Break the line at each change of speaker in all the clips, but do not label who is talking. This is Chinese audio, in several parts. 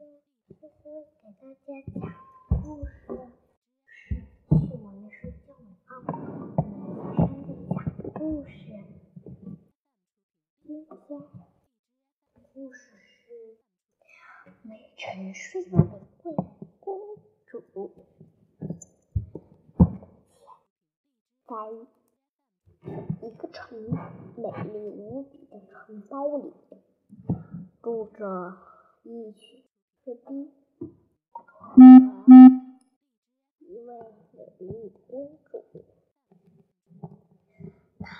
思思给大家讲故事，是去我们睡觉了啊！我们小声的讲故事。今天的故事是没沉睡的玫瑰公主。在一个城美丽无比的城堡里，住着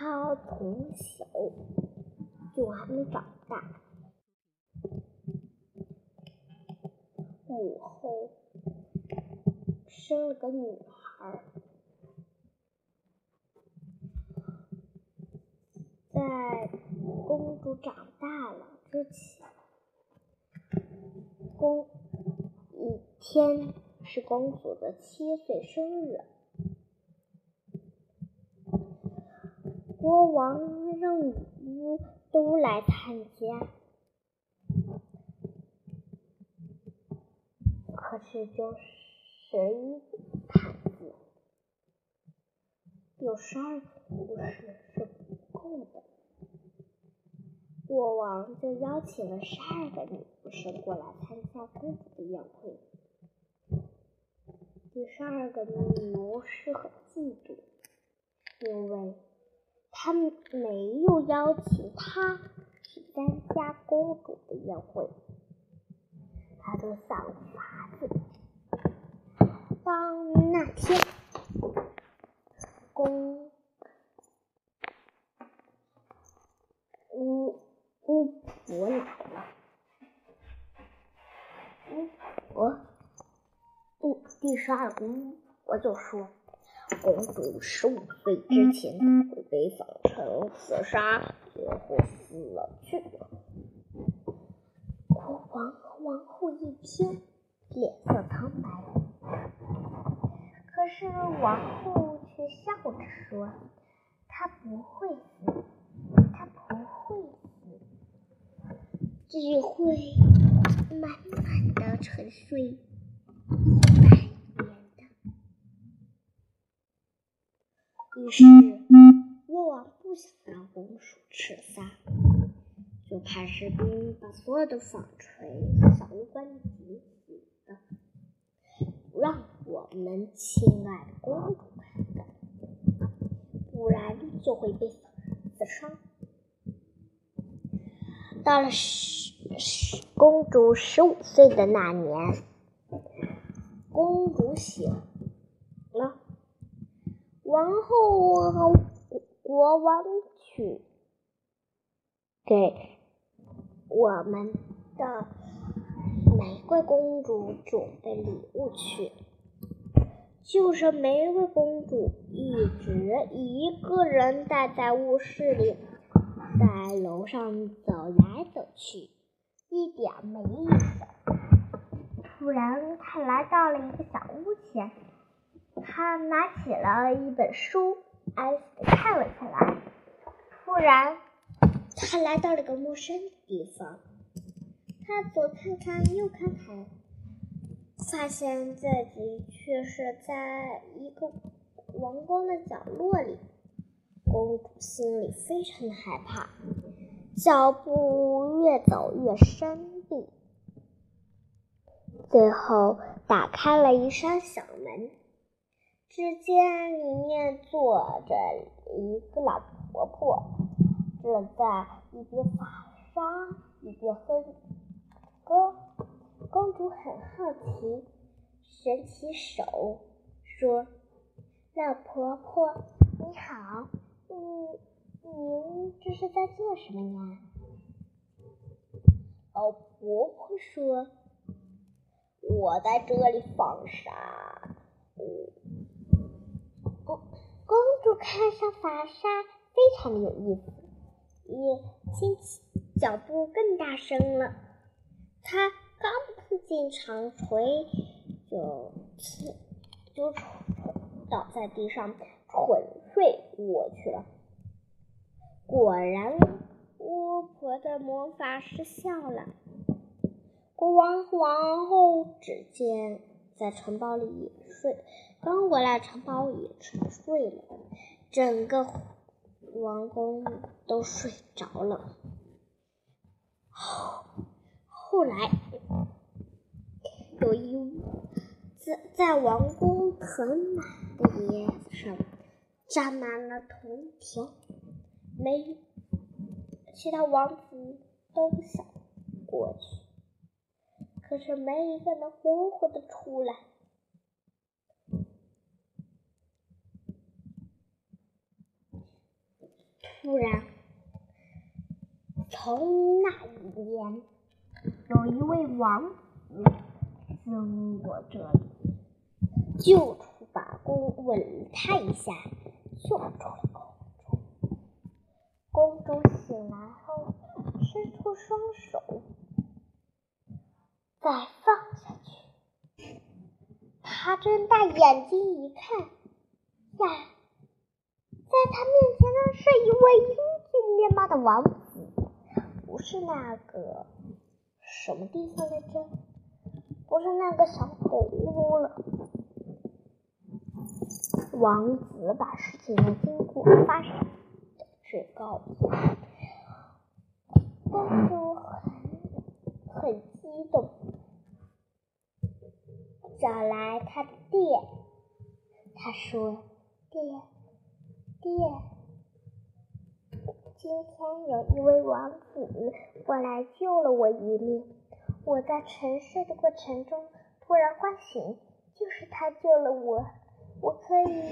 她从小就还没长大，母后生了个女孩。在公主长大了之前，公一天是公主的七岁生日，国王让女巫都来参加，可是就十一个毯子，有十二个故事是不够的。国王就邀请了十二个女巫师过来参加公主的。宴会。第十二个女巫是很嫉妒，因为他没有邀请她去参加公主的宴会。他就想法子。当那天公巫。巫婆来了，巫婆，嗯第十二宫，我就说，公主十五岁之前会被纺成刺杀，最后死了去。国王和王后一听，脸色苍白，可是王后却笑着说：“她不会死，她不会死。”只会慢慢的沉睡，一百年的。于是，国王不想让公主吃撒，就派士兵把所有的纺锤和小乌关紧紧的，不让我们亲爱的公主看到，不然就会被刺伤。到了十十公主十五岁的那年，公主醒，然后和国王去给我们的玫瑰公主准备礼物去，就是玫瑰公主一直一个人待在卧室里。在楼上走来走去，一点没意思。突然，他来到了一个小屋前，他拿起了一本书，安心的看了起来。突然，他来到了个陌生的地方，他左看看，右看看，发现自己却是在一个王宫的角落里。公主心里非常的害怕，脚步越走越生僻，最后打开了一扇小，只见里面坐着一个老婆婆，正在一边纺纱一边哼歌。公主很好奇，伸起手说：“老婆婆，你好。”嗯，您这是在做什么呀？老婆婆说：“我在这里纺纱。”公公主看上法莎，非常的有意思，也轻轻脚步更大声了。她刚扑进长锤，就就倒在地上。昏睡过去了。果然，巫婆的魔法失效了。国王和王后只见在城堡里睡，刚回来，城堡也沉睡了，整个王宫都睡着了。后来，有一在在王宫很满的椅子上站满了铜条，没其他王子都想过去。可是没一个能活活的出来。突然，从那一边有一位王子经过这里，救出把弓，吻他一下，就出了宫中。公主醒来后，伸出双手。再放下去。他睁大眼睛一看，呀，在他面前的是一位英俊面貌的王子，不是那个什么地方来着？不是那个小丑屋了。王子把事情的经过发生的事告诉公主，很很激动。找来他的爹，他说：“爹，爹，今天有一位王子过来救了我一命。我在沉睡的过程中突然唤醒，就是他救了我。我可以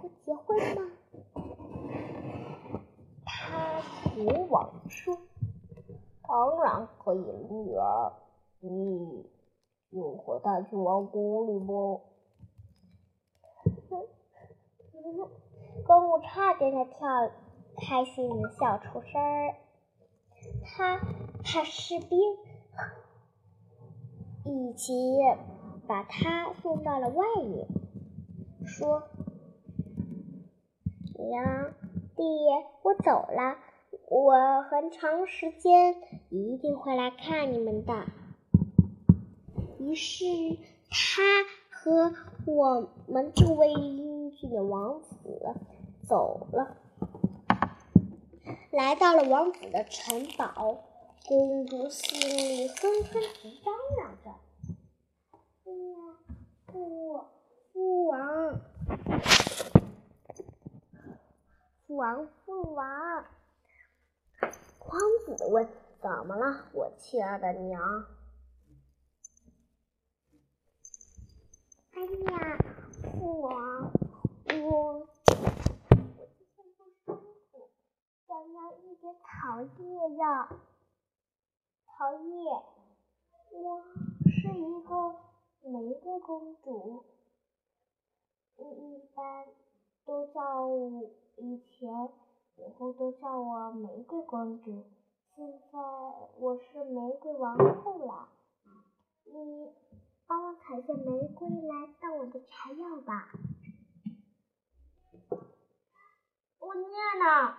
和结婚吗？”他国王说：“当然可以，女儿，你。”又和他去王宫里不？公主差点的跳，开心的笑出声儿。他派士兵一起把他送到了外面，说：“娘，爹，我走了，我很长时间一定会来看你们的。”于是，他和我们这位英俊的王子走了，来到了王子的城堡。公主心里哼哼直嚷嚷着：“哎呀，父王，父王，父王！”王子问：“怎么了，我亲爱的娘？”哎呀，父王，我，想要一点草叶呀。草叶，我是一个玫瑰公主，一般都叫以前以后都叫我玫瑰公主，现在我是玫瑰王后了，你。帮我采些玫瑰来当我的茶药吧。我念呢。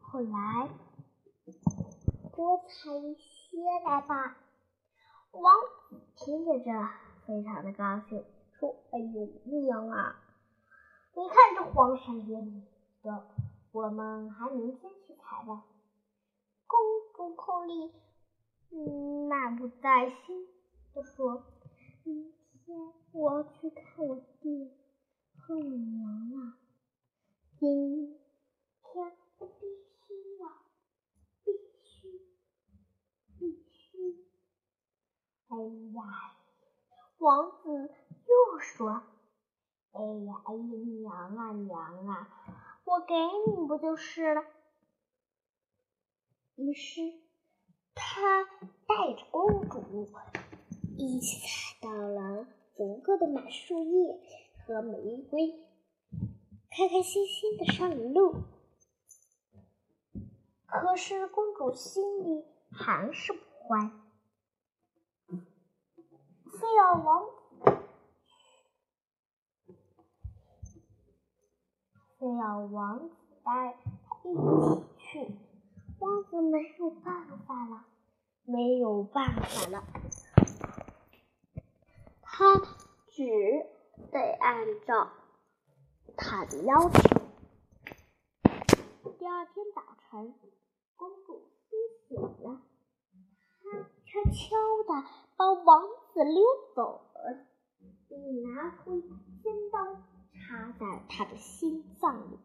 后来多采一些来吧。王子听见这，非常的高兴，说：“哎呦，娘啊，你看这荒山野岭的，我们还明天去采吧。”公主口里。满不在心的说：“明天我要去看我爹和我娘了。今天我必须要，必须，必须。”哎呀，王子又说：“哎呀，哎呀，娘啊，娘啊，我给你不就是了？”于是。他带着公主一起踩到了足够的满树叶和玫瑰，开开心心的上了路。可是公主心里还是不欢，非要王子，非要王子带她一起去。王子没有办法了。没有办法了，他只得按照他的要求。第二天早晨，公主苏醒了，她悄悄地把王子溜走了，并拿出尖刀插在他的心脏里。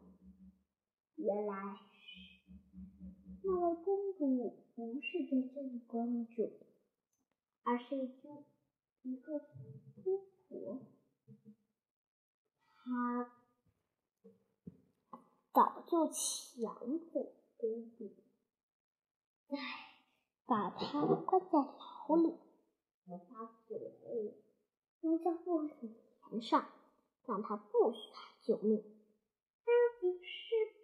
原来。那位公主不是真正的公主，而是一个一个巫婆。他早就强迫公主，再把她关在牢里，把嘴扔在布帘上，让她不许救命。那几士兵。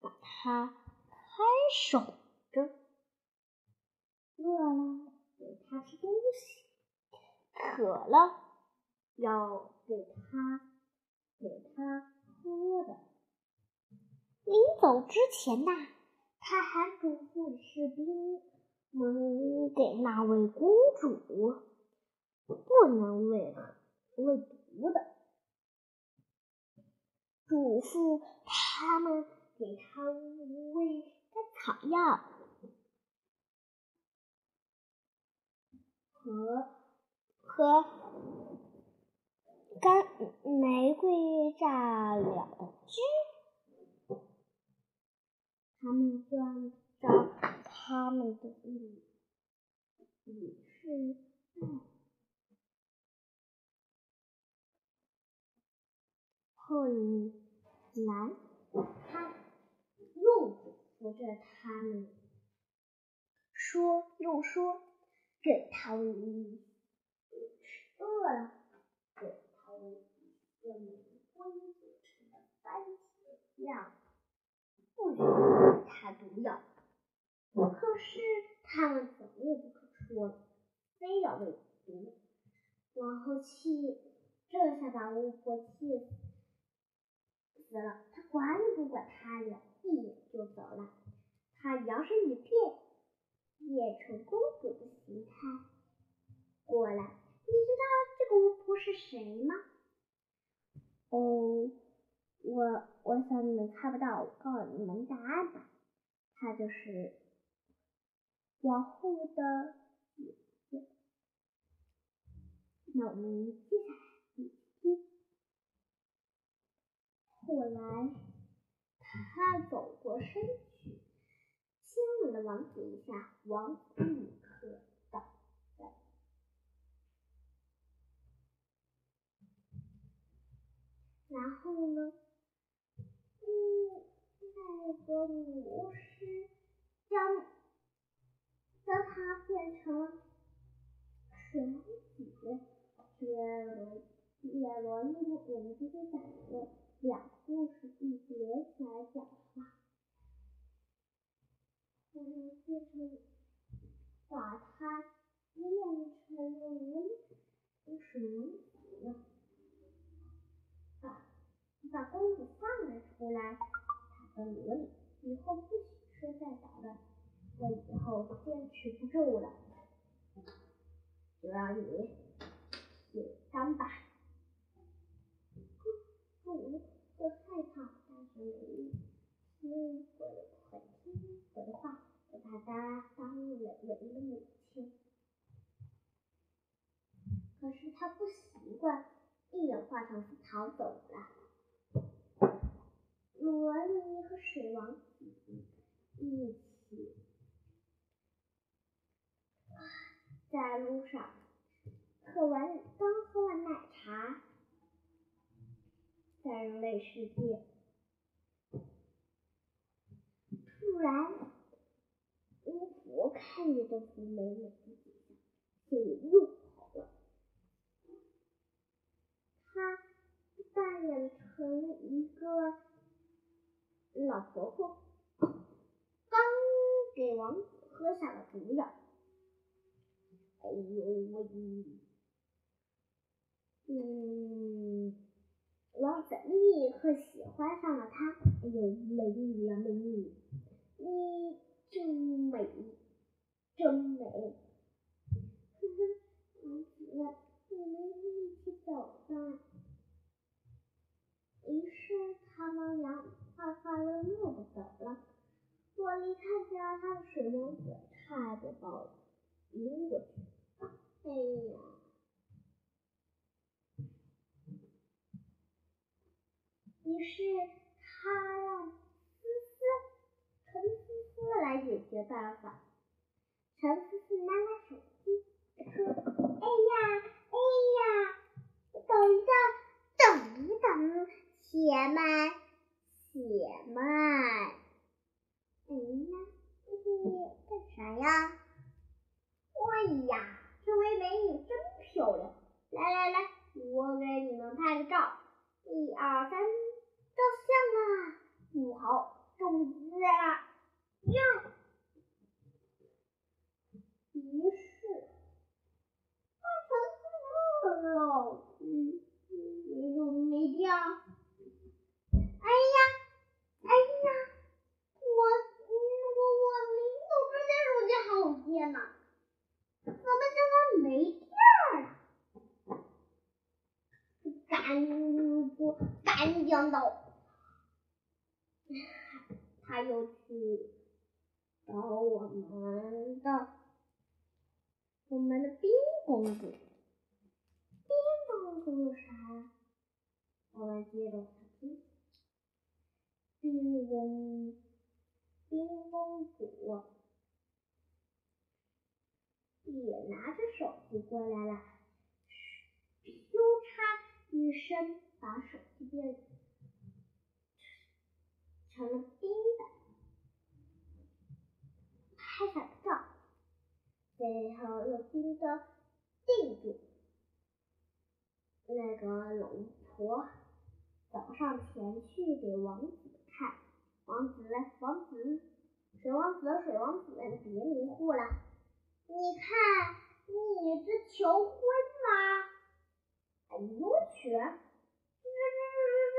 把它看守着，饿了给它吃东西，渴了要给他给他喝的。临走之前呐，他还嘱咐士兵们给那位公主不能喂喂毒的，嘱咐他们。给他喂甘草药和和干玫瑰炸了的汁，他们就按照他们的意意是后来他。又扶着他们，说又说，给他喂饿了，用玫瑰做成的番茄酱，不许给他毒药。可是他们怎么也不肯说，非要喂毒。王后气，这下把巫婆气死了，她管也不管他呀。一眼就走了，他摇身一变，变成公主的形态过来。你知道这个巫婆是谁吗？哦，我我想你们猜不到，我告诉你们答案吧。她就是王后的姐姐。那我们接下来听，后来。他走过身去，亲吻了王子一下，王子立刻倒在。然后呢？嗯，那个巫师将将他变成水王子，雪罗雪罗伊我们今天讲的两个故事一起连起来讲吧。嗯，变成把它变成了无水王子，把把公主放了出来，的罗里以后不许说再早了，我以后坚持不住了，就让你写当吧。主会害怕，但是没听我的很听我的话，我把他当了人的母亲。可是他不习惯，一眼化成死逃走了。萝莉和水王子一起在路上喝完，刚喝完奶茶。在人类世界，突然，巫婆看见这幅美美的景象，心里又好了。她扮演成一个老婆婆刚给王子喝下了毒药。哎呦喂！嗯，王子立刻喜欢上了她。哎呦，美女呀、美女，你真美，真美！呵呵，王子。呀？哎呀，这位美女真漂亮！来来来，我给你们拍个照。一二三，照相啊！不好，中姿啦！哟。”于是，他成色了，嗯嗯，怎么没掉？哎呀，哎呀，我手机好些呢，怎么现在没电了？赶不赶紧走，他又去找我们的。我们的冰公主，冰公主啥？我们接着听。冰公，冰公主也拿着手机过来了，咻嚓一声，把手机变成了冰的，拍下了照。最后用冰刀定住那个龙婆，走上前去给王子看。王子，王子，水王子，水王子，别迷糊了，你看，你这求婚吗？哎呦我去，这这这这这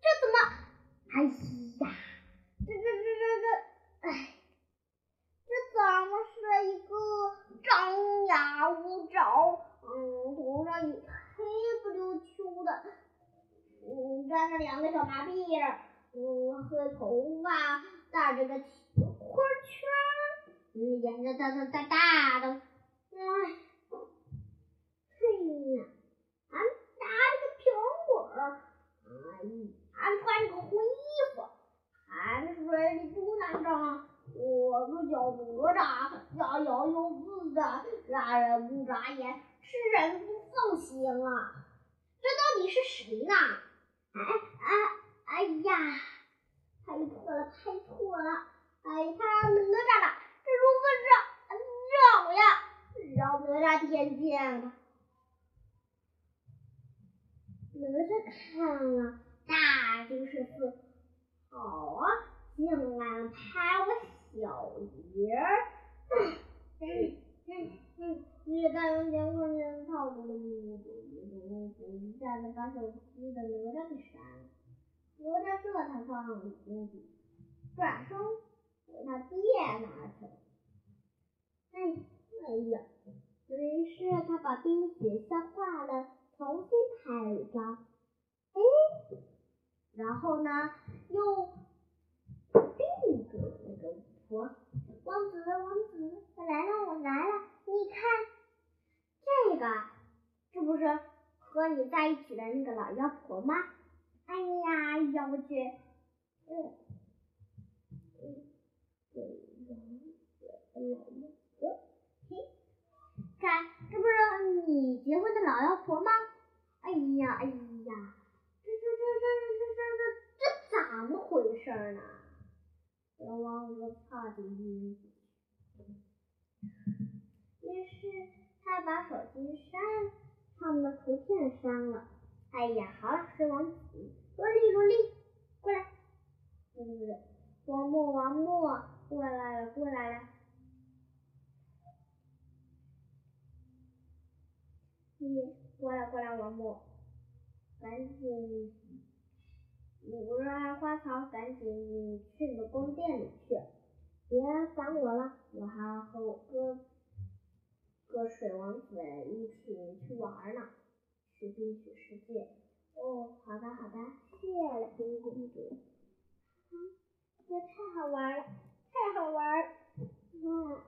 这怎么？哎呀，这这这这这，哎。这怎么是一个张牙舞爪，嗯，头上一黑不溜秋的，嗯，粘着两个小麻痹，嗯，和头发戴着个眼睛大大大大的，哎，嘿呀，俺拿着个苹果，哎，俺穿着个灰衣服，俺水里不难长。我个小哪吒，摇摇又自在，杀人不眨眼，吃人不放心啊！这到底是谁呢？哎哎哎呀，拍错了，拍错了！哎，他哪吒了？这如何是让呀？让哪吒天见吧。哪吒看了，大惊失色。好啊，竟敢拍我！小爷儿，嗯嗯嗯，你大用监控镜套住了女主，女主一下子把手机的哪吒给删了，哪吒这才放心，转身给他爹拿去了。哎哎呀，于是他把冰雪消化了，重新拍了一张。哎，然后呢，又定住了那个。婆王子，王子，我来了，我来了！你看这个，这不是和你在一起的那个老妖婆吗？哎呀，妖精！嗯，嘿，看，这不是你结婚的老妖婆吗？哎呀，哎呀，这这这这这这这这怎么回事呢？别忘了擦点冰。于是他把手机删，他们的图片删了。哎呀，好了，水王子，萝莉萝莉，过来。嗯，王默王默，过来了过来了。你过来过来，王母，赶紧。五月花草，赶紧去你的宫殿里去，别烦我了，我还和我哥哥水王子一起去玩呢，去冰雪世界。哦，好的好的，谢了冰公主。嗯，这太好玩了，太好玩儿，啊，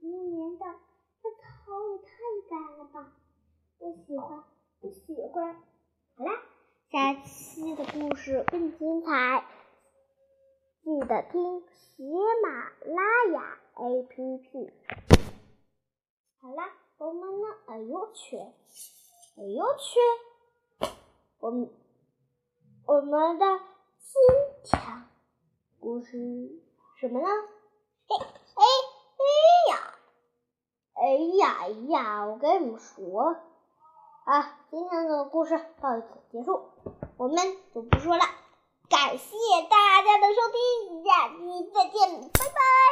绵绵的，这草也太干了吧！我喜欢，我喜欢。好啦，下期的故事更精彩，记得听喜马拉雅 APP。好啦，我们呢？哎呦去，哎呦去，我们我们的今天故事。什么呢？哎哎哎呀！哎呀哎呀！我跟你们说啊，今天的故事到此结束，我们就不说了。感谢大家的收听，下期再见，拜拜。